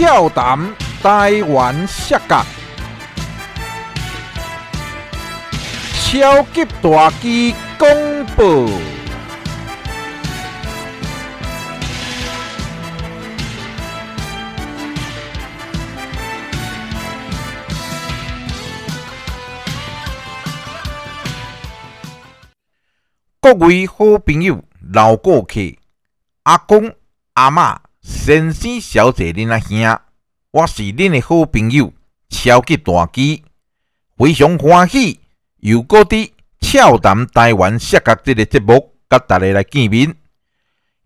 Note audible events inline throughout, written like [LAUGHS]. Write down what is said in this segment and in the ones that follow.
俏谈台湾摔角，超级大机公布。各位好朋友、老顾客、阿公、阿嬷、先生、小姐、恁阿兄，我是恁的好朋友超级大机，非常欢喜又搁伫俏谈台湾摔角即个节目，甲大家来见面。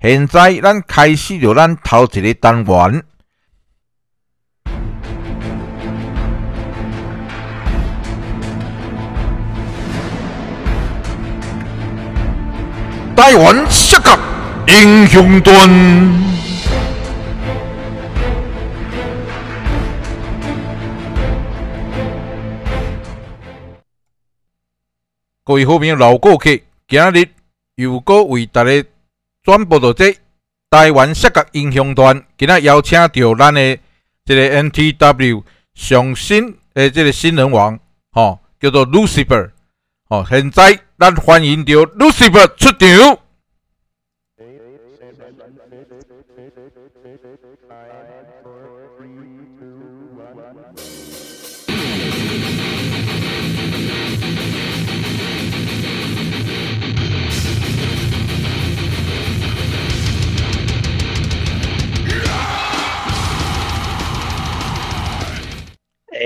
现在咱开始着咱头一个单元。台湾摔角英雄传，各位好朋友、老顾客，今日又搁为大家转播到这台湾摔角英雄团。今日邀请到咱的这个 NTW 上新的这个新人王，吼，叫做 Lucifer。哦，现在咱欢迎到 Lucifer 出场。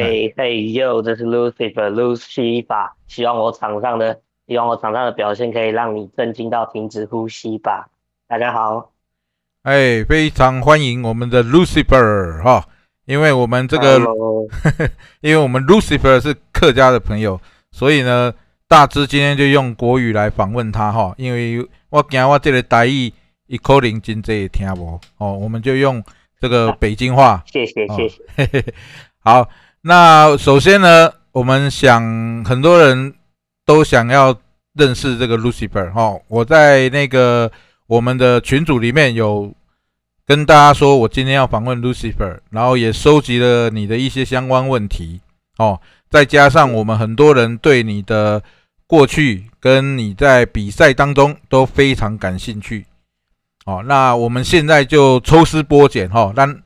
哎嘿哟，这是 Lucifer Lucifer，希望我场上的，希望我场上的表现可以让你震惊到停止呼吸吧。大家好，哎，非常欢迎我们的 Lucifer 哈，因为我们这个，[LAUGHS] 因为我们 Lucifer 是客家的朋友，所以呢，大致今天就用国语来访问他哈，因为我惊我这个台语一可能真济也听无哦，我们就用这个北京话。谢谢谢谢，好。那首先呢，我们想很多人都想要认识这个 Lucifer 哈。我在那个我们的群组里面有跟大家说，我今天要访问 Lucifer，然后也收集了你的一些相关问题哦。再加上我们很多人对你的过去跟你在比赛当中都非常感兴趣哦。那我们现在就抽丝剥茧哈，让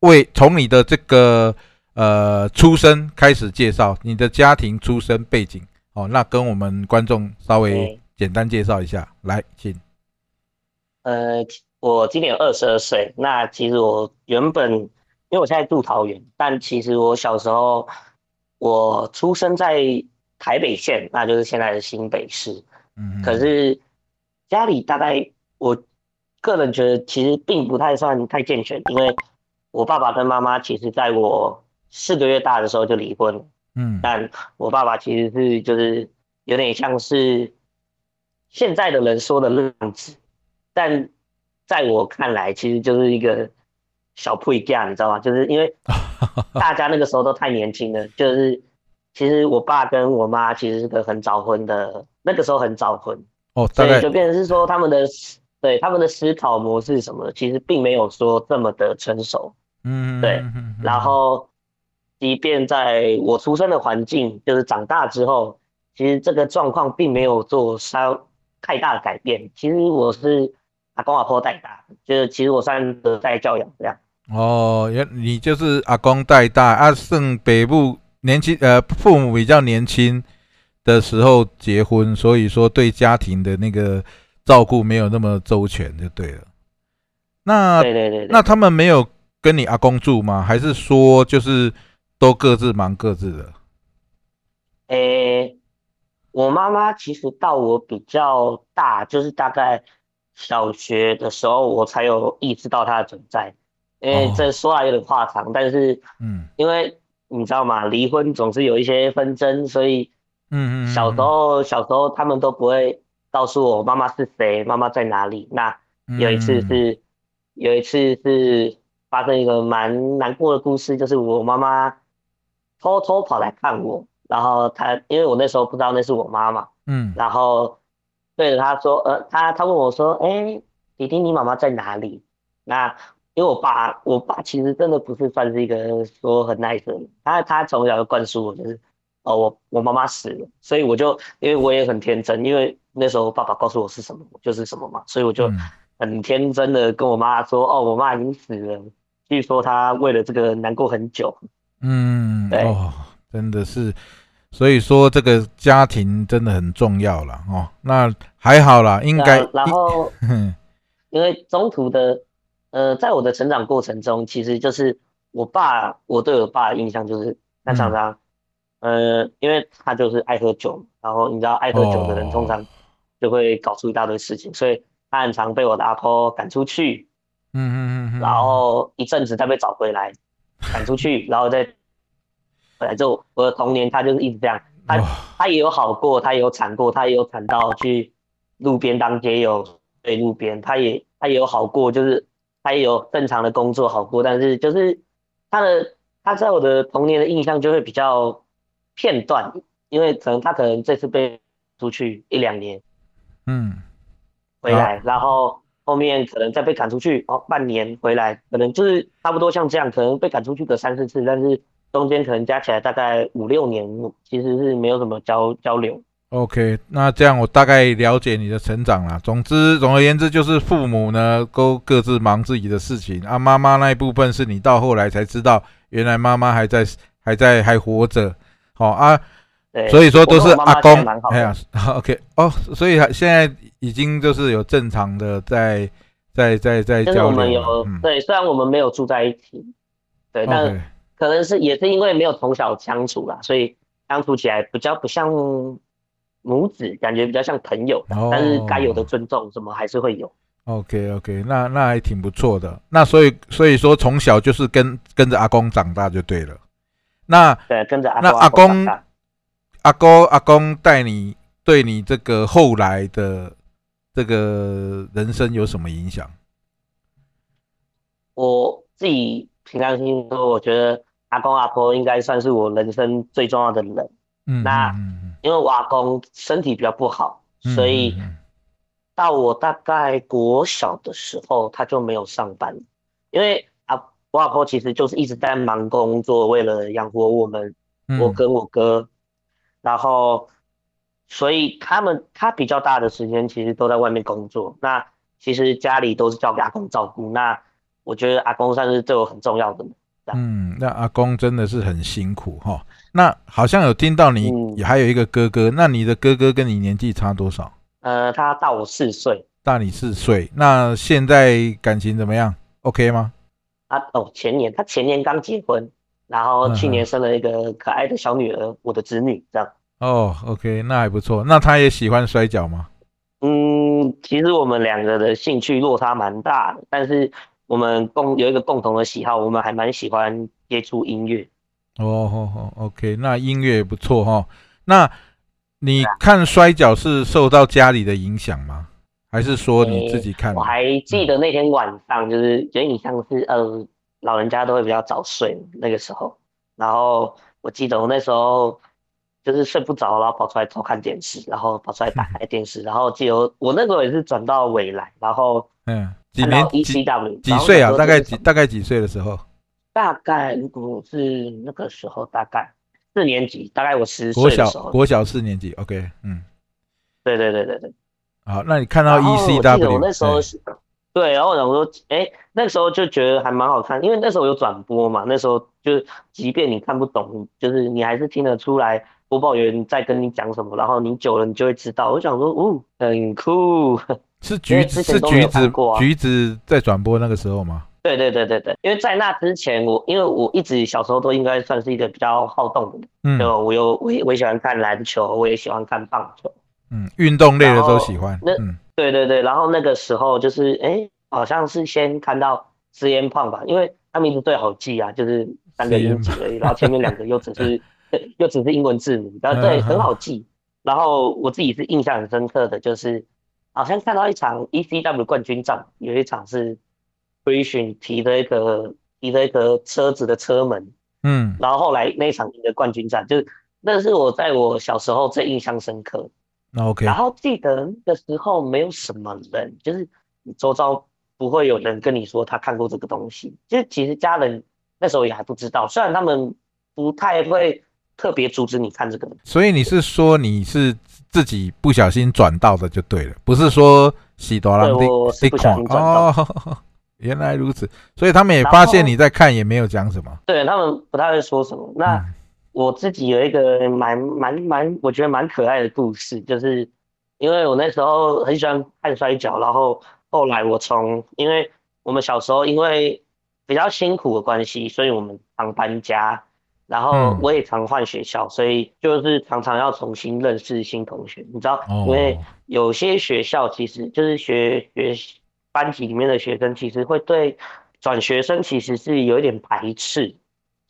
为从你的这个。呃，出生开始介绍你的家庭出身背景哦，那跟我们观众稍微简单介绍一下，来，请。呃，我今年二十二岁，那其实我原本因为我现在住桃园，但其实我小时候我出生在台北县，那就是现在的新北市。嗯。可是家里大概我个人觉得其实并不太算太健全，因为我爸爸跟妈妈其实在我。四个月大的时候就离婚，嗯，但我爸爸其实是就是有点像是现在的人说的浪子，但在我看来其实就是一个小配架，你知道吗？就是因为 [LAUGHS] 大家那个时候都太年轻了，就是其实我爸跟我妈其实是个很早婚的，那个时候很早婚哦，所以就变成是说他们的对他们的思考模式什么，其实并没有说这么的成熟，嗯，对，然后。即便在我出生的环境，就是长大之后，其实这个状况并没有做稍太大的改变。其实我是阿公阿婆带大，就是其实我算隔代教养这样。哦，原你就是阿公带大，啊，剩北部年轻呃父母比较年轻的时候结婚，所以说对家庭的那个照顾没有那么周全，就对了。那对对对，那他们没有跟你阿公住吗？还是说就是？都各自忙各自的。诶，我妈妈其实到我比较大，就是大概小学的时候，我才有意识到她的存在。因为这说来有点话长，但是，嗯，因为你知道吗？离婚总是有一些纷争，所以，嗯嗯，小时候小时候他们都不会告诉我妈妈是谁，妈妈在哪里。那有一次是，有一次是发生一个蛮难过的故事，就是我妈妈。偷偷跑来看我，然后他因为我那时候不知道那是我妈妈，嗯，然后对着他说，呃，他他问我说，哎，弟弟，你妈妈在哪里？那因为我爸，我爸其实真的不是算是一个说很 nice 的人，他他从小就灌输我，就是哦，我我妈妈死了，所以我就因为我也很天真，因为那时候爸爸告诉我是什么，我就是什么嘛，所以我就很天真的跟我妈说，哦，我妈已经死了，据说她为了这个难过很久。嗯，哦，真的是，所以说这个家庭真的很重要了哦。那还好啦，应该然后 [LAUGHS] 因为中途的。呃，在我的成长过程中，其实就是我爸，我对我爸的印象就是，他常常，呃，因为他就是爱喝酒，然后你知道，爱喝酒的人通常就会搞出一大堆事情，所以他很常被我的阿婆赶出去，嗯嗯嗯，然后一阵子再被找回来，赶出去，[LAUGHS] 然后再回来之后，我的童年他就是一直这样，他他也有好过，他也有惨过，他也有惨到去路边当街友，对路边，他也他也有好过，就是。他也有正常的工作好过，但是就是他的他在我的童年的印象就会比较片段，因为可能他可能这次被出去一两年，嗯，回来，然后后面可能再被赶出去哦，半年回来，可能就是差不多像这样，可能被赶出去个三四次，但是中间可能加起来大概五六年，其实是没有什么交交流。OK，那这样我大概了解你的成长了。总之，总而言之，就是父母呢都各自忙自己的事情啊。妈妈那一部分是你到后来才知道，原来妈妈还在，还在，还活着。好啊，所以说都是阿公。哎呀，[LAUGHS] OK，哦，所以现在已经就是有正常的在在在在交流。我们有对，虽然我们没有住在一起，对，但可能是也是因为没有从小相处啦，所以相处起来比较不像。母子感觉比较像朋友，但是该有的尊重什么还是会有。OK OK，那那还挺不错的。那所以所以说从小就是跟跟着阿公长大就对了。那对，跟着阿那阿公阿公阿公带你，对你这个后来的这个人生有什么影响？我自己平常心说，我觉得阿公阿婆应该算是我人生最重要的人。嗯，那。因为我阿公身体比较不好，所以到我大概国小的时候，他就没有上班。因为阿我阿婆其实就是一直在忙工作，为了养活我们，我跟我哥。然后，所以他们他比较大的时间其实都在外面工作。那其实家里都是交给阿公照顾。那我觉得阿公算是对我很重要的。嗯，那阿公真的是很辛苦哈。那好像有听到你还有一个哥哥，那你的哥哥跟你年纪差多少？呃，他大我四岁，大你四岁。那现在感情怎么样？OK 吗？啊哦，前年他前年刚结婚，然后去年生了一个可爱的小女儿，我的侄女这样。哦，OK，那还不错。那她也喜欢摔跤吗？嗯，其实我们两个的兴趣落差蛮大的，但是我们共有一个共同的喜好，我们还蛮喜欢接触音乐。哦哦哦，OK，那音乐也不错哈。那你看摔跤是受到家里的影响吗？还是说你自己看？我还记得那天晚上，就是有点像是呃，老人家都会比较早睡那个时候。然后我记得我那时候就是睡不着，然后跑出来偷看电视，然后跑出来打开电视，然后记得我那时候也是转到未来，然后嗯，几年 ECW 几岁啊？大概几大概几岁的时候？大概如果是那个时候，大概四年级，大概我十岁的时候，国小四年级，OK，嗯，对对对对对。好，那你看到 ECW，我那时候是，对，然后我想说，哎，那时候就觉得还蛮好看，因为那时候有转播嘛，那时候就即便你看不懂，就是你还是听得出来播报员在跟你讲什么，然后你久了你就会知道。我想说，哦，很酷，[LAUGHS] 是橘子是橘子橘子在转播那个时候吗？对对对对对，因为在那之前，我因为我一直小时候都应该算是一个比较好动的，嗯，就我有我也我也喜欢看篮球，我也喜欢看棒球，嗯，运动类的都喜欢。那对对对，然后那个时候就是哎，好像是先看到支烟胖吧，因为他名字最好记啊，就是三个音节而已，然后前面两个又只是 [LAUGHS] 又只是英文字母，然后对很好记。然后我自己是印象很深刻的，就是好像看到一场 ECW 冠军战，有一场是。追寻提的一个提的一个车子的车门，嗯，然后后来那场赢的冠军战，就是那是我在我小时候最印象深刻。OK，然后记得那时候没有什么人，就是你周遭不会有人跟你说他看过这个东西。就其实家人那时候也还不知道，虽然他们不太会特别阻止你看这个。所以你是说你是自己不小心转到的就对了，不是说喜多郎对我是不小心转到哦。[LAUGHS] 原来如此，所以他们也发现你在看，也没有讲什么。对他们不太会说什么。那嗯我自己有一个蛮蛮蛮，我觉得蛮可爱的故事，就是因为我那时候很喜欢看摔跤，然后后来我从，因为我们小时候因为比较辛苦的关系，所以我们常搬家，然后嗯我也常换学校，所以就是常常要重新认识新同学，你知道，哦因为有些学校其实就是学学班级里面的学生，其实会对转学生其实是有一点排斥。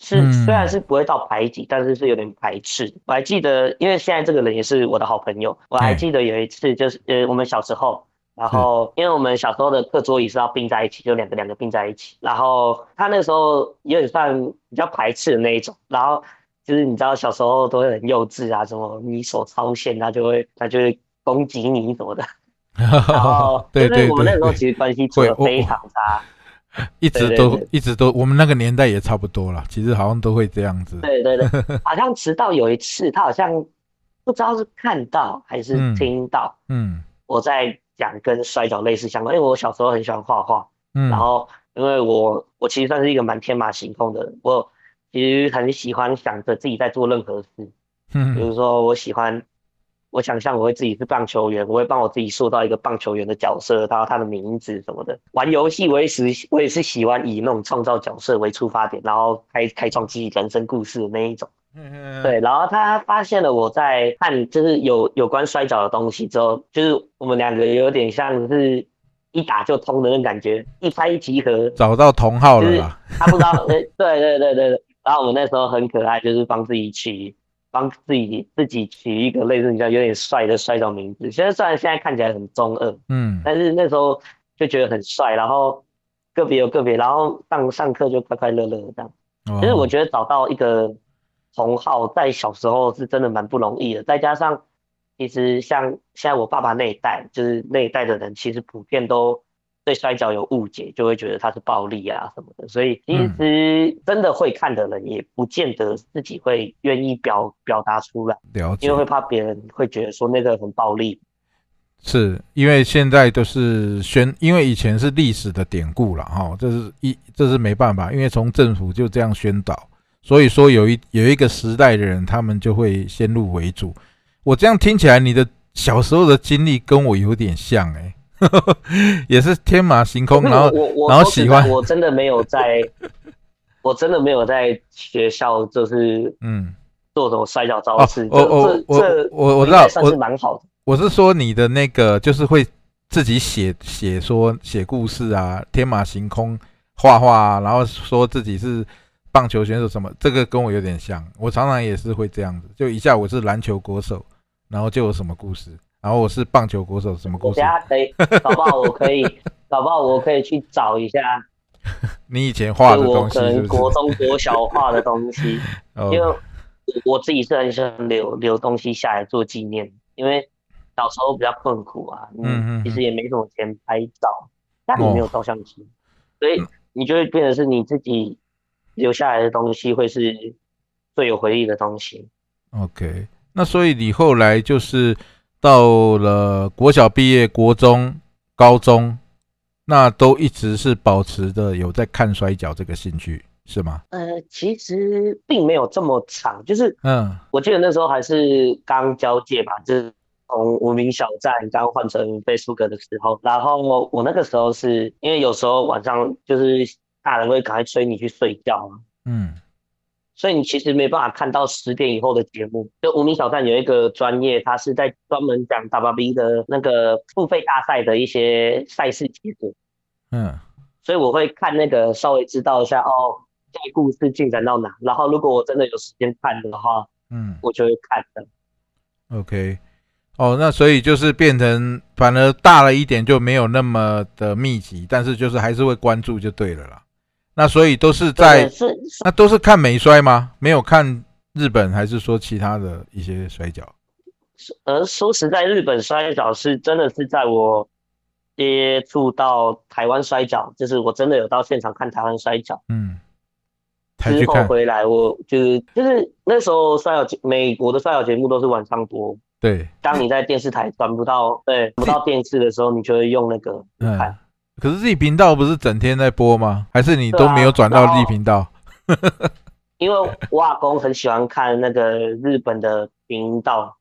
是，嗯虽然是不会到排挤，但是是有点排斥。我还记得，因为现在这个人也是我的好朋友，我还嗯记得有一次，就是呃，我们小时候，然后因为我们小时候的课桌椅是要并在一起，就两个两个并在一起，然后他那时候有点算比较排斥的那一种，然后就是你知道小时候都会很幼稚啊，什么你手超线，他就会他就会攻击你什么的，[LAUGHS] 然后对对就是我们那时候对，其实关系处的非常差。[LAUGHS] 一直都一直都，我们那个年代也差不多了，其实好像都会这样子。对对对，[LAUGHS] 好像直到有一次，他好像不知道是看到还是嗯。听到嗯。我在讲跟摔跤类似相关，因为我小时候很喜欢画画，嗯，然后因为我我其实算是一个蛮天马行空的人，我其实很喜欢想着自己在做任何事，嗯。比嗯如说我喜欢。我想象我会自己是棒球员，我会帮我自己塑造一个棒球员的角色，然后他的名字什么的。玩游戏我也是我也是喜欢以那种创造角色为出发点，然后开开创自己人生故事的那一种。嗯对，然后他发现了我在看就是有有关摔跤的东西之后，就是我们两个有点像是一打就通的那种感觉，一拍一即合。找到同号就是了啦。他不知道，呃对对对对对。然后我们那时候很可爱，就是帮自己取帮自己自己取一个类似比较有点帅的摔跤名字。现在虽然现在看起来很中二，嗯但是那时候就觉得很帅，然后个别有个别，然后上上课就快快乐乐的这样。其实我哦觉得找到一个同好，在小时候是真的蛮不容易的。再加上，其实像现在我爸爸那一代，就是那一代的人，其实普遍都对摔跤有误解，就会觉得它是暴力啊什么的。所以其实真的会看的人，也不见得自己会愿意表表达出来，了解因为，会怕别人会觉得说那个很暴力。是因为现在都是宣，因为以前是历史的典故了哈，这是一这是没办法，因为从政府就这样宣导，所以说有一有一个时代的人，他们就会先入为主。我这样听起来，你的小时候的经历跟我有点像哎、[LAUGHS] 也是天马行空，然后我我然后喜欢我真的没有在，[LAUGHS] 我真的没有在学校就是嗯，做什么摔跤招哦式，，我我我这这我我知道，算是蛮好的。我是说你的那个就是会自己写写说写故事啊，天马行空画画啊，然后说自己是棒球选手什么，这个跟我有点像。我常常也是会这样子，就一下我是篮球国手，然后就有什么故事，然后我是棒球国手什么故事我等。下可以，搞不好我可以，[LAUGHS] 搞不好我可以去找一下，你以前画的东西可能？国中、国小画的东西，因为哦，我我自己是很喜欢留留东西下来做纪念，因为小时候比较困苦啊，嗯其实也没什么钱拍照，家里没有哦照相机，所以嗯你就会变成是你自己留下来的东西会是最有回忆的东西。OK，那所以你后来就是到了国小毕业、国中、高中，那都一直是保持着有在看摔跤这个兴趣，是吗？呃，其实并没有这么长，就是嗯我记得那时候还是刚交界吧，就是从无名小站刚换成 Facebook 的时候，然后我那个时候是因为有时候晚上就是大人会赶快催你去睡觉嘛，嗯所以你其实没办法看到十点以后的节目。就无名小站有一个专业，它是在专门讲 WB 的那个付费大赛的一些赛事结果，嗯所以我会看那个稍微知道一下哦，这个故事进展到哪，然后如果我真的有时间看的话，嗯我就会看的。，OK，哦，那所以就是变成反而大了一点，就没有那么的密集，但是就是还是会关注就对了啦。那所以都是在对是那都是看美摔吗？没有看日本，还是说其他的一些摔跤？而说实在，日本摔跤是真的是在我接触到台湾摔跤，就是我真的有到现场看台湾摔跤。嗯，才之，后回来，我就是就是那时候摔跤节，美国的摔跤节目都是晚上播。对，当你在电视台转不到，对，不到电视的时候，你就会用那个嗯看。可是自己频道不是整天在播吗？还是你都没有转到对啊 Z 频道？[LAUGHS] 因为我阿公很喜欢看那个日本的频道，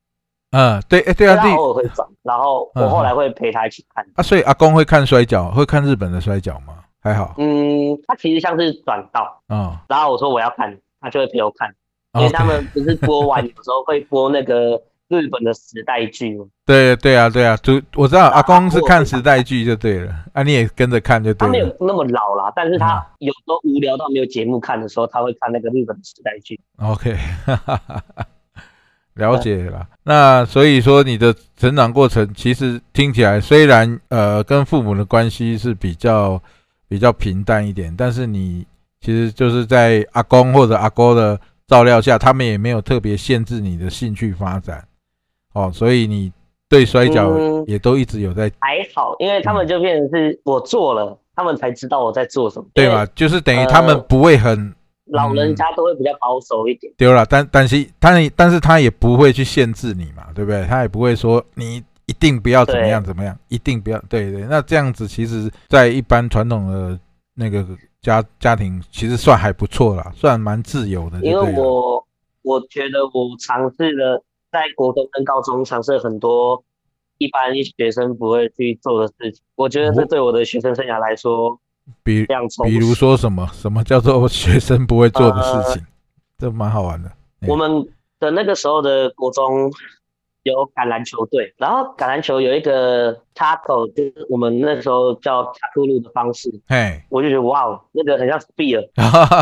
嗯，对，哎，对啊所以他偶尔会转，然后我后来会陪他一起看。啊，所以阿公会看摔跤，会看日本的摔跤吗？还好，嗯，他其实像是转到，哦然后我说我要看，他就会陪我看，因为他们不是播完 [LAUGHS] 有时候会播那个日本的时代剧吗？对对啊，对啊，就我知道阿公是看时代剧就对了，啊，你也跟着看就对了他没有。那么老啦，但是他嗯有时候无聊到没有节目看的时候，他会看那个日本的时代剧。OK，[LAUGHS] 了解了。那所以说你的成长过程，其实听起来虽然呃跟父母的关系是比较比较平淡一点，但是你其实就是在阿公或者阿公的照料下，他们也没有特别限制你的兴趣发展。哦，所以你对摔跤嗯也都一直有在还好，因为他们就变成是我做了，他们才知道我在做什么。对吧？？就是等于他们呃不会很老人家都会比较保守一点。丢了，但但是他但是他也不会去限制你嘛，对不对？他也不会说你一定不要怎么样怎么样，一定不要对对。那这样子其实，在一般传统的那个家家庭，其实算还不错啦，算蛮自由的因为对。我我觉得我尝试了在国中跟高中尝试很多一般学生不会去做的事情，我觉得这哦对我的学生生涯来说比非常充实。比如说什么什么叫做 [LAUGHS] 学生不会做的呃事情，这蛮好玩的。我们的那个时候的国中有橄榄球队，然后橄榄球有一个 tackle，就是我们那时候叫塔库鲁的方式，嘿，我就觉得哇哦，那个很像 spear，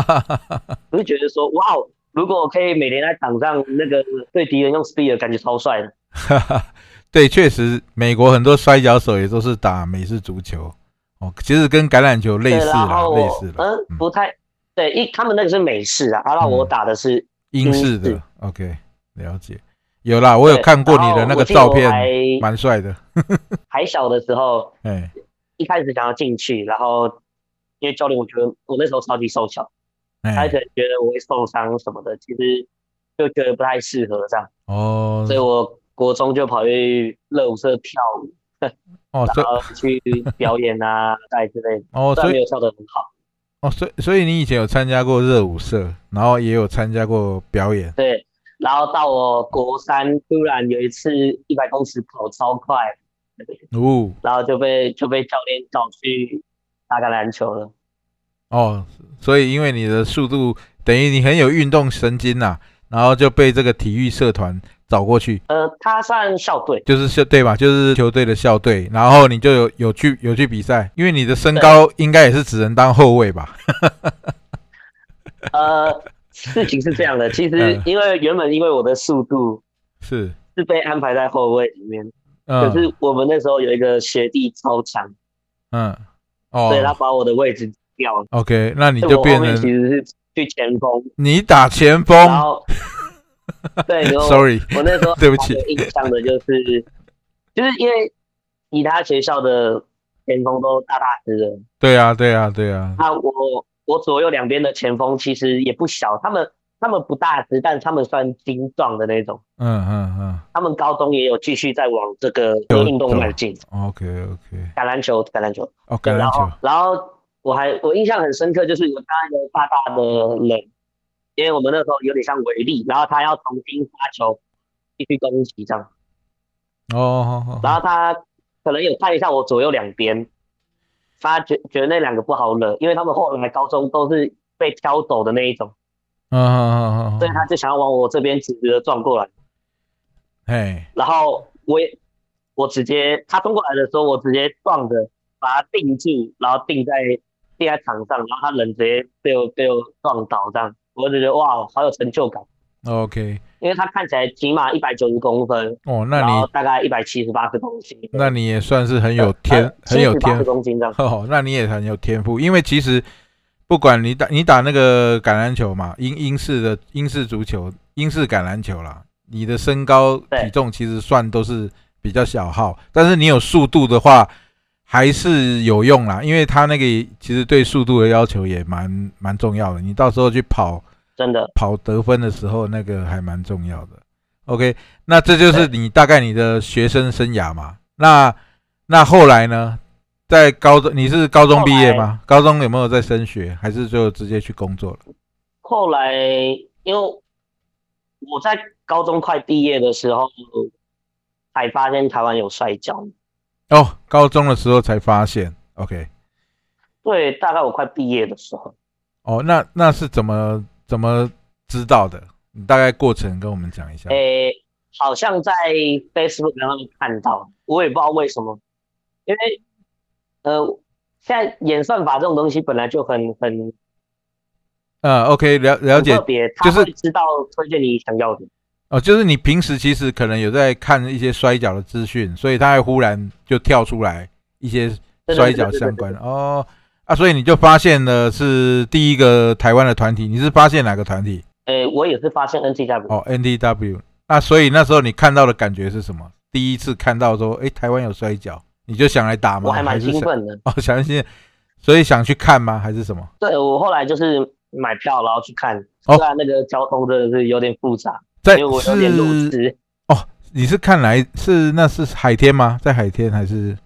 [LAUGHS] 我就觉得说哇哦，如果我可以每年在场上那个对敌人用 speed，感觉超帅的。哈哈，对，确实，美国很多摔跤手也都是打美式足球哦，其实跟橄榄球类，似然啦，类似啦，嗯不太对，一他们那个是美式啊，阿拉我嗯打的是英式的，OK，了解。有啦，我有看过你的那个照片蛮帅的。[LAUGHS] 还小的时候，哎，一开始想要进去，然后因为教练我觉得我那时候超级瘦小。他哎可，能觉得我会受伤什么的，其实就觉得不太适合这样，哦所以我国中就跑去热舞社跳舞，哦，[LAUGHS] 然后去表演啊、赛之类的，哦，所以没有跳得很好，哦，所以所以你以前有参加过热舞社，然后也有参加过表演，对。然后到我国三，突然有一次一百公尺跑超快，哦然后就被就被教练找去打橄榄球了。哦，所以因为你的速度等于你很有运动神经呐、然后就被这个体育社团找过去，呃，他算校队，就是校队吧？就是球队的校队，然后你就有有去有去比赛，因为你的身高应该也是只能当后卫吧？[LAUGHS] 呃，事情是这样的，其实嗯。因为原本因为我的速度是，是被安排在后卫里面。嗯，可是我们那时候有一个学弟超强，嗯，哦，所以他把我的位置掉。了，OK，那你就变成其实是去前锋，你打前锋然后 [LAUGHS] 对，然后，sorry，我那时候对不起印象的就是，就是因为其他学校的前锋都大大只的，对啊，对啊，对啊，那我我左右两边的前锋其实也不小，他们他们不大只，但他们算精壮的那种。嗯嗯嗯。他们高中也有继续在往这个运动迈进，，OK OK，橄榄球，橄榄球。哦，橄榄然后球，然后我还我印象很深刻，就是有他一个大大的人，因为我们那时候有点像围力，然后他要重新发球，继续攻击这样。哦，然后他可能有看一下我左右两边，他觉觉得那两个不好惹，因为他们后来高中都是被挑走的那一种，嗯嗯嗯嗯，所以他就想要往我这边直直的撞过来。嘿，然后我也我直接他冲过来的时候，我直接撞着把他定住，然后定在定在场上，然后他人直接被我被我撞倒，这样我就觉得哇，好有成就感，OK，因为他看起来起码一百九十公分，哦，那你大概一百七十八十公斤，那你也算是很有天，很有天公斤这样。哦，那你也很有天赋，因为其实不管你打你打那个橄榄球嘛，英英式的英式足球、英式橄榄球啦，你的身高体重其实算都是比较小号，但是你有速度的话，还是有用啦，因为它那个其实对速度的要求也蛮蛮重要的。你到时候去跑，真的跑得分的时候，那个还蛮重要的。OK，那这就是你大概你的学生生涯嘛？那那后来呢？在高中你是高中毕业吗？高中有没有在升学，还是就直接去工作了？后来因为我在高中快毕业的时候，才发现台湾有摔跤。哦，高中的时候才发现，OK。对，大概我快毕业的时候。哦，那那是怎么怎么知道的？你大概过程跟我们讲一下。诶，好像在 Facebook 上面看到，我也不知道为什么，因为呃，现在演算法这种东西本来就很很，呃，OK，了了解，特别，他会知道推荐你想要的。哦，就是你平时其实可能有在看一些摔跤的资讯，所以他会忽然就跳出来一些摔跤相关的哦啊，所以你就发现了是第一个台湾的团体，你是发现哪个团体？诶，我也是发现 NTW 哦，NTW。那所以那时候你看到的感觉是什么？第一次看到说，诶，台湾有摔跤，你就想来打吗？我还蛮兴奋的 [LAUGHS] 哦，想兴奋，所以想去看吗？还是什么？对我后来就是买票然后去看，虽然那个交通真的是有点复杂。在是哦，你是看来是那是海天吗？在海天还是？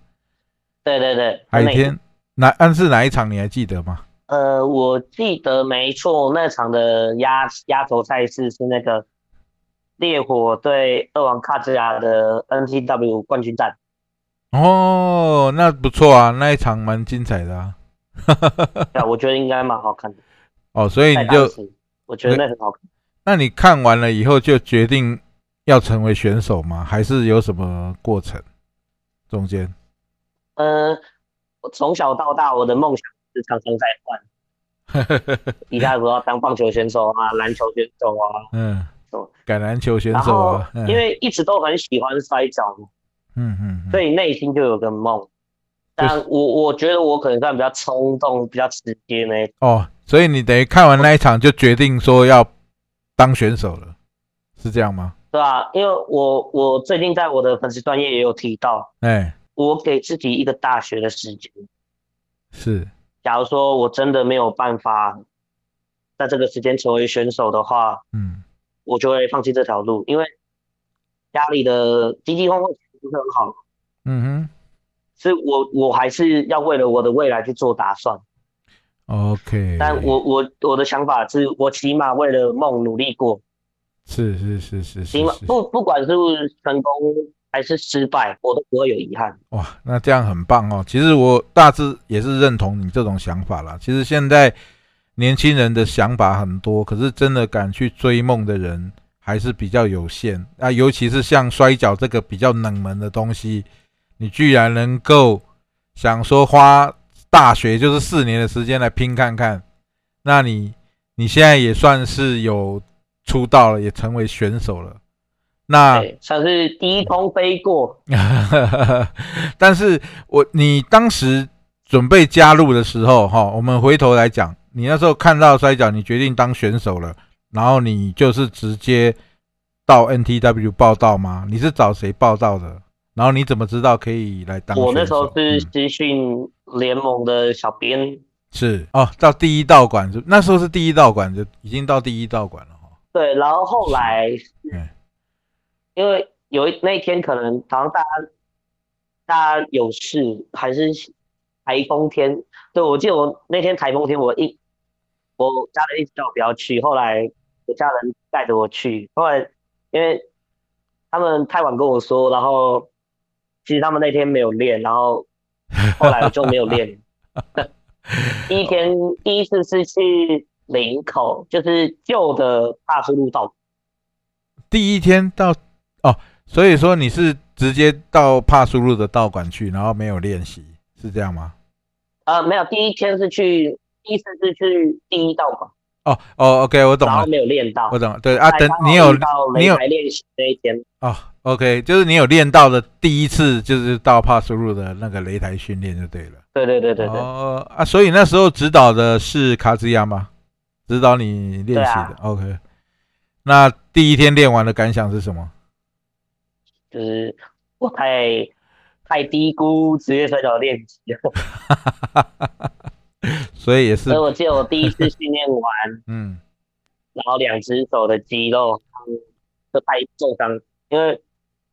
对对对，海天哪？安是哪一场？你还记得吗？呃，我记得没错，那场的压压轴赛事是那个烈火对二王卡兹亚的 NTW 冠军战。哦，那不错啊，那一场蛮精彩的啊。对，我觉得应该蛮好看的。哦，所以你就我觉得那很好看。那你看完了以后就决定要成为选手吗？还是有什么过程？中间？呃，我从小到大我的梦想是常常在换，一开始要当棒球选手啊，[LAUGHS] 篮球选手啊，嗯，橄榄球选手啊，因为一直都很喜欢摔跤嘛，嗯嗯，所以内心就有个梦，但我我觉得我可能算比较冲动、比较直接那哦，所以你等于看完那一场就决定说要。当选手了，是这样吗？对啊，因为我我最近在我的粉丝专业也有提到，哎，我给自己一个大学的时间，是，假如说我真的没有办法在这个时间成为选手的话，嗯，我就会放弃这条路，因为家里的经济状况不是很好，嗯哼，是我我还是要为了我的未来去做打算。OK，但我我我的想法是我起码为了梦努力过，是是是是，起码不不管是成功还是失败，我都不会有遗憾。哇，那这样很棒哦。其实我大致也是认同你这种想法啦。其实现在年轻人的想法很多，可是真的敢去追梦的人还是比较有限啊。尤其是像摔跤这个比较冷门的东西，你居然能够想说花。大学就是四年的时间来拼看看，那你你现在也算是有出道了，也成为选手了，那算是低空飞过。[LAUGHS] 但是我你当时准备加入的时候，哈，我们回头来讲，你那时候看到摔跤，你决定当选手了，然后你就是直接到 NTW 报道吗？你是找谁报道的？然后你怎么知道可以来当？我那时候是资讯联盟的小编。是哦，到第一道馆就那时候是第一道馆就已经到第一道馆了哈。对，然后后来，因为有一那天可能好像大家大家有事，还是台风天。对，我记得我那天台风天，我一我家人一直叫我不要去，后来我家人带着我去。后来因为他们太晚跟我说，然后。其实他们那天没有练，然后后来就没有练。[LAUGHS] 第一天第一次是去林口，就是旧的大树路道。第一天到哦，所以说你是直接到帕苏路的道馆去，然后没有练习，是这样吗？呃，没有，第一天是去，第一次是去第一道馆。哦哦，OK，我懂了。然后没有练到，我懂了。对啊，等你有你有练习那一天哦。OK，就是你有练到的第一次，就是到帕苏路的那个擂台训练就对了。对对对对对。哦啊，所以那时候指导的是卡兹亚吗？指导你练习的。OK，那第一天练完的感想是什么？就是我太太低估职业摔跤的练习了。[LAUGHS] [LAUGHS] 所以也是所以，我记得我第一次训练完，[LAUGHS] 嗯。然后两只手的肌肉嗯就太受伤，因为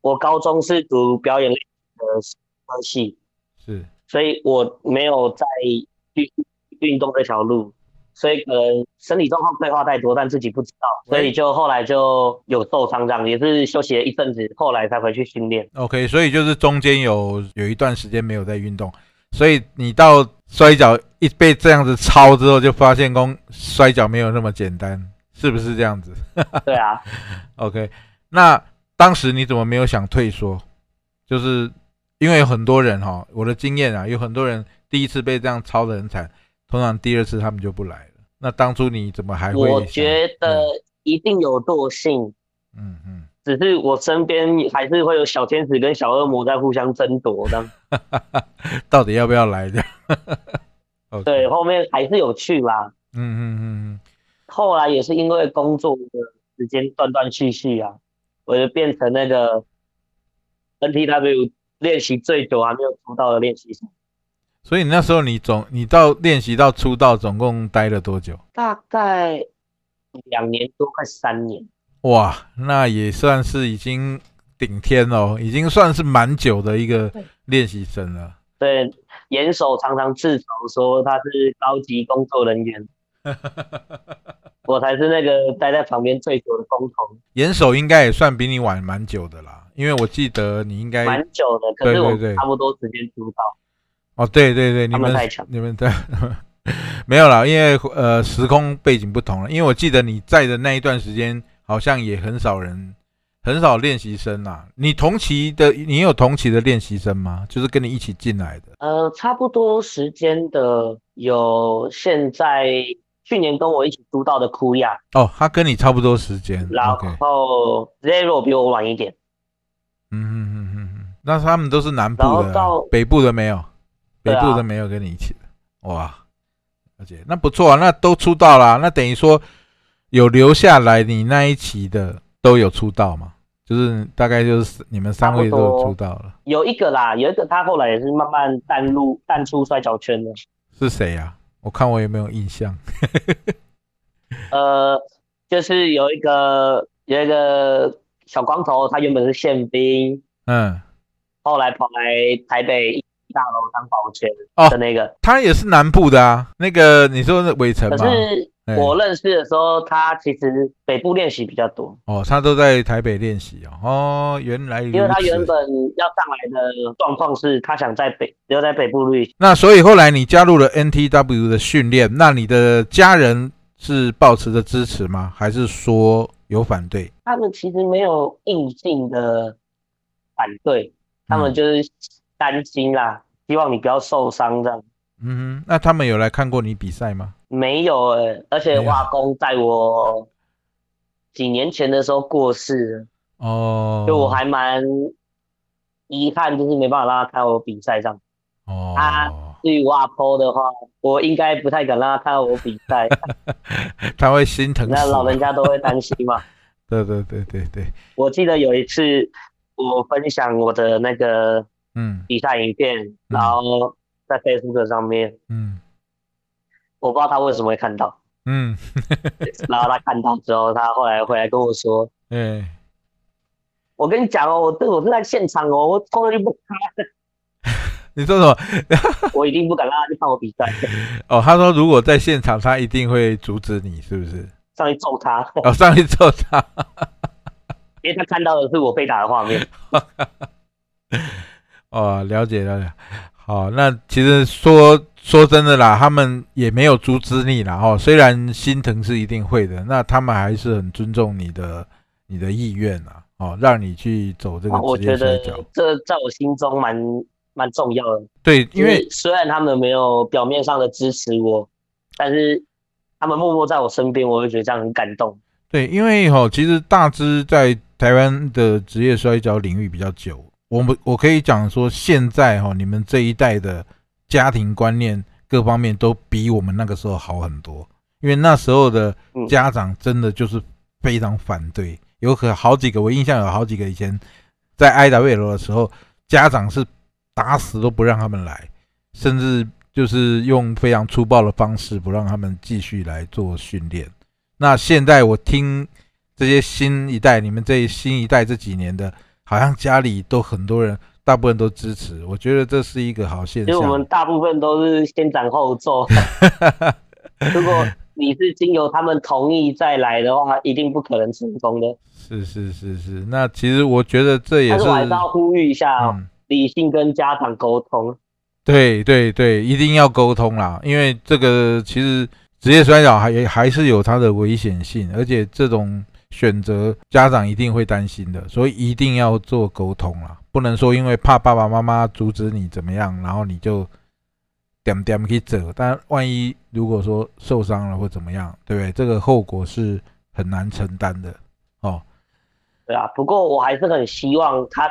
我高中是读表演类的科系，是。所以我没有在运运动这条路，所以可能身体状况退化太多，但自己不知道，所以就后来就有受伤这样，也是休息了一阵子，后来才回去训练。OK，所以就是中间有有一段时间没有在运动，所以你到摔跤一被这样子抄之后，就发现功摔跤没有那么简单，是不是这样子 [LAUGHS] 对啊？[LAUGHS] OK，那当时你怎么没有想退缩？就是因为有很多人哈，我的经验啊，有很多人第一次被这样抄的很惨，通常第二次他们就不来了。那当初你怎么还会？我觉得一定有惰性，嗯嗯，只是我身边还是会有小天使跟小恶魔在互相争夺的。[LAUGHS] 到底要不要来的对，后面还是有去啦。嗯嗯嗯嗯，后来也是因为工作的时间断断续续啊，我就变成那个 NTW 练习最久还没有出道的练习生，所以那时候你总你到练习到出道总共待了多久？大概两年多，快三年。哇，那也算是已经顶天哦，已经算是蛮久的一个练习生了。对，严守常常自嘲说他是高级工作人员，[LAUGHS] 我才是那个待在旁边最久的工头，严守应该也算比你晚蛮久的啦，因为我记得你应该蛮久的。可是我对对对差不多时间出道，哦，对对对，你们太强你们在没有啦，因为呃时空背景不同了，因为我记得你在的那一段时间好像也很少人。很少练习生啦，你同期的，你有同期的练习生吗？就是跟你一起进来的。呃，差不多时间的有现在去年跟我一起出道的库亚，哦，他跟你差不多时间。然后 Zero 比我晚一点，嗯嗯嗯嗯嗯，那他们都是南部的北部的没有，北部的没有跟你一起的。哇，而且那不错啊，那都出道啦，那等于说有留下来，你那一期的都有出道嘛？就是大概就是你们三位都有出道了，有一个啦，有一个他后来也是慢慢淡入淡出摔跤圈的，是谁呀、我看我有没有印象？[LAUGHS] 呃，就是有一个有一个小光头，他原本是宪兵，嗯，后来跑来台北一大楼当保全哦的那个，他也是南部的啊。那个你说的伟成可？是哎我认识的时候，他其实北部练习比较多。哦，他都在台北练习哦。哦，原来。因为他原本要上来的状况是他想在北留在北部旅行，那所以后来你加入了 NTW 的训练，那你的家人是抱持着支持吗？还是说有反对？他们其实没有硬性的反对，他们嗯就是担心啦，希望你不要受伤这样。嗯哼，那他们有来看过你比赛吗？没有诶、而且没有我阿公在我几年前的时候过世了，哦，就我还蛮遗憾，就是没办法让他看我比赛这样。哦，他对于我阿婆的话，我应该不太敢让他看我比赛，[LAUGHS] 他会心疼。那老人家都会担心嘛。[LAUGHS] 对对对对对，我记得有一次我分享我的那个嗯。比赛影片，然后在 Facebook 上面，嗯。我不知道他为什么会看到，嗯，[LAUGHS] 然后他看到之后，他后来回来跟我说。[LAUGHS] 嗯，：“我跟你讲哦，我这我是在现场哦，我从来就不看，[LAUGHS] 你说什么？我一定不敢让他去看我比赛，哦，他说如果在现场，他一定会阻止你，是不是？上去揍他，哦，上去揍他。因为他看到的是我被打的画面。哦，了解了解。好，那其实说说真的啦，他们也没有阻止你啦。哦，虽然心疼是一定会的，那他们还是很尊重你的你的意愿啊。哦，让你去走这个我职业觉得摔跤。这在我心中蛮蛮重要的，对，因为虽然他们没有表面上的支持我，但是他们默默在我身边，我会觉得这样很感动。对，因为哈、其实大只在台湾的职业摔跤领域比较久，我们我可以讲说，现在哈、你们这一代的家庭观念各方面都比我们那个时候好很多，因为那时候的嗯。家长真的就是非常反对，有可好几个，我印象有好几个以前在 IWL 的时候，家长是打死都不让他们来，甚至就是用非常粗暴的方式不让他们继续来做训练。那现在我听这些新一代，你们这新一代这几年的，好像家里都很多人，大部分都支持，我觉得这是一个好现象。因为我们大部分都是先斩后奏。[LAUGHS] 如果你是经由他们同意再来的话，一定不可能成功的。是是是是，那其实我觉得这也是，还是要呼吁一下哦，理性跟家长沟通。对对对，一定要沟通啦，因为这个其实职业摔跤还还是有它的危险性，而且这种选择家长一定会担心的，所以一定要做沟通啦，不能说因为怕爸爸妈妈阻止你怎么样，然后你就。点点可以走，但万一如果说受伤了或怎么样，对不对？这个后果是很难承担的哦。对啊，不过我还是很希望他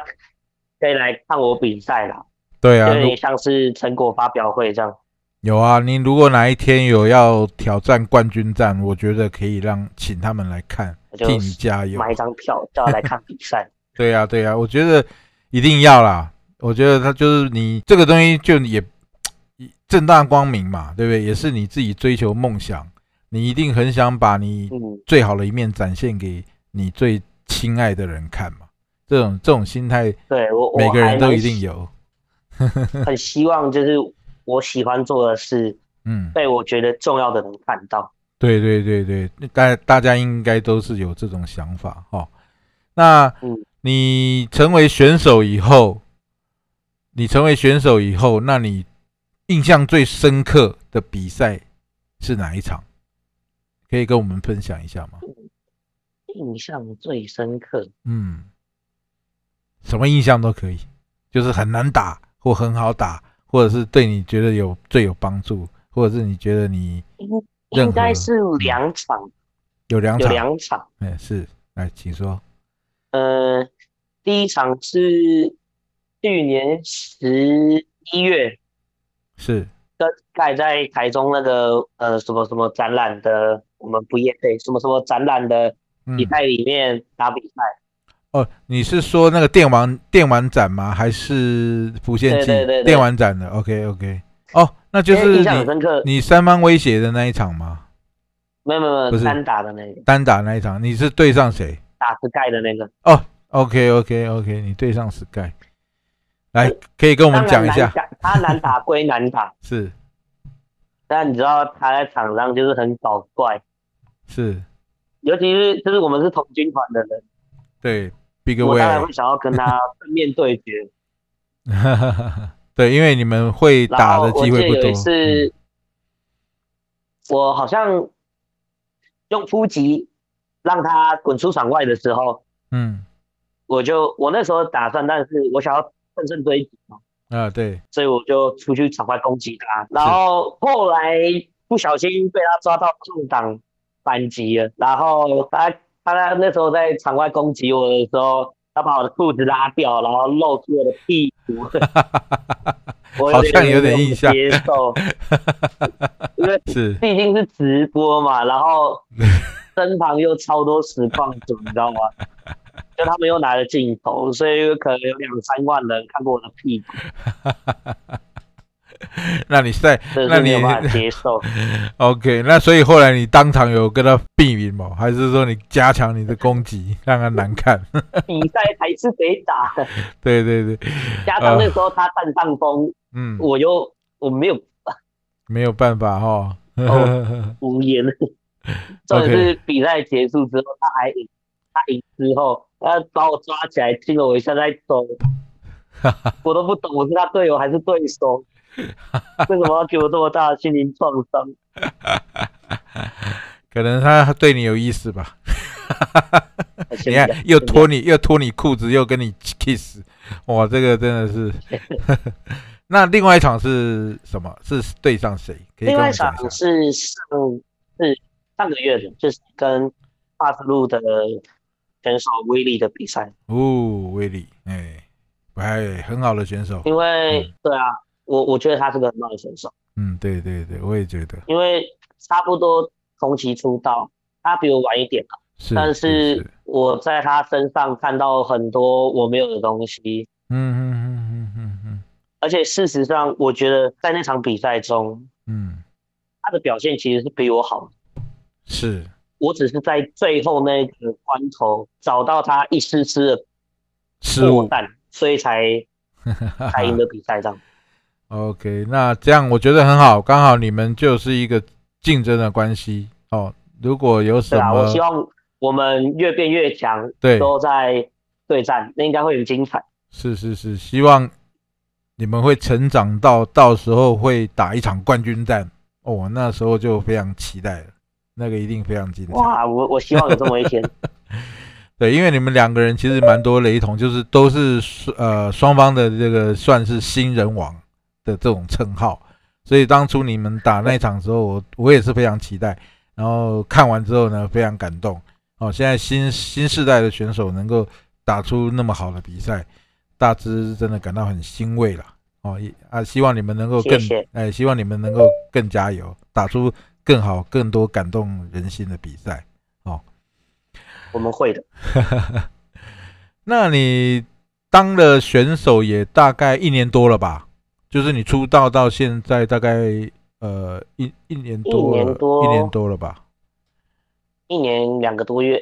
可以来看我比赛啦。对啊，有点像是成果发表会这样。有啊，你如果哪一天有要挑战冠军战，我觉得可以让请他们来看，替你加油，买一张票叫他来看比赛。对呀，对呀，我觉得一定要啦。我觉得他就是你这个东西就也。正大光明嘛，对不对？也是你自己追求梦想，你一定很想把你最好的一面展现给你最亲爱的人看嘛。这种这种心态，对我每个人都一定有。[LAUGHS] 很希望就是我喜欢做的事，嗯，被我觉得重要的人看到。对对对对，大大家应该都是有这种想法哈。那你成为选手以后，你成为选手以后，那你。印象最深刻的比赛是哪一场？可以跟我们分享一下吗？印象最深刻，嗯，什么印象都可以，就是很难打或很好打，或者是对你觉得有最有帮助，或者是你觉得你应该是两场，有两场，有两场，哎，是，来，请说。呃，第一场是去年十一月。是跟盖在台中那个呃什么什么展览的，我们不业配什么什么展览的比赛里面打比赛。哦，你是说那个电玩电玩展吗？还是浮现机电玩展的？OK OK。哦，那就是印象深刻。你三方威胁的那一场吗？没有没有，不是单打的那个。单打那一场，你是对上谁？打 Sky 的那个。哦，OK OK OK，你对上 Sky。来，可以跟我们讲一下。他难打归难打，[LAUGHS] 是，但你知道他在场上就是很搞怪，是，尤其是就是我们是同军团的人，对，Big Way，我当然会想要跟他正面对决。[LAUGHS] 对，因为你们会打的机会不多。是，我好像用扑击让他滚出场外的时候，嗯，我就我那时候打算，但是我想要。乘胜追击嘛，啊对，所以我就出去场外攻击他，然后后来不小心被他抓到空档反击了，然后他他那时候在场外攻击我的时候，他把我的裤子拉掉，然后露出我的屁股，[LAUGHS] 我好像有点印象，接受，[LAUGHS] 因为是毕竟是直播嘛，然后身旁又超多实况组，你知道吗？[LAUGHS] 就他们又拿了镜头，所以可能有两三万人看过我的屁股。[LAUGHS] 那你在，那你接受。[LAUGHS] OK，那所以后来你当场有跟他避免吗？还是说你加强你的攻击，让他难看？[LAUGHS] 比赛还是得打。对对对，加上那时候他占上风，嗯，我又我没有没有办法哈，无言。重点是比赛结束之后，他还赢，他赢之后。他把我抓起来亲了我一下再走，我都不懂我是他队友还是对手，[LAUGHS] 为什么要给我这么大的心灵创伤？[LAUGHS] 可能他对你有意思吧。[LAUGHS] 你看，又脱你又脱你裤子，又跟你 kiss，哇，这个真的是。那另外一场是什么？是对上谁？另外一场是上是上个月的，就是跟巴斯路的。选手威力的比赛哦，威力，哎，哎，很好的选手。因为对啊，我我觉得他是个很棒的选手。嗯，对对对，我也觉得。因为差不多同期出道，他比我晚一点嘛。是。但是我在他身上看到很多我没有的东西。嗯嗯嗯嗯嗯嗯。而且事实上，我觉得在那场比赛中，嗯，他的表现其实是比我好。是我只是在最后那个关头找到他一丝丝的失误，所以才 [LAUGHS] 才赢得比赛这样。OK，那这样我觉得很好，刚好你们就是一个竞争的关系哦。如果有什对啊，么我希望我们越变越强，对都在对战，那应该会很精彩。是是是，希望你们会成长到到时候会打一场冠军战哦，那时候就非常期待了，那个一定非常精彩。哇，我我希望有这么一天。[LAUGHS] [LAUGHS] 对，因为你们两个人其实蛮多雷同，就是都是呃双方的这个算是新人王的这种称号，所以当初你们打那场时候，我我也是非常期待，然后看完之后呢，非常感动哦。现在新新世代的选手能够打出那么好的比赛，大致真的感到很欣慰了哦。也啊，希望你们能够更哎，希望你们能够更加油，打出更好、更多感动人心的比赛。哦我们会的。[LAUGHS] 那你当了选手也大概一年多了吧？就是你出道到现在大概呃一一年多了，一年多一年多了吧一年两个多月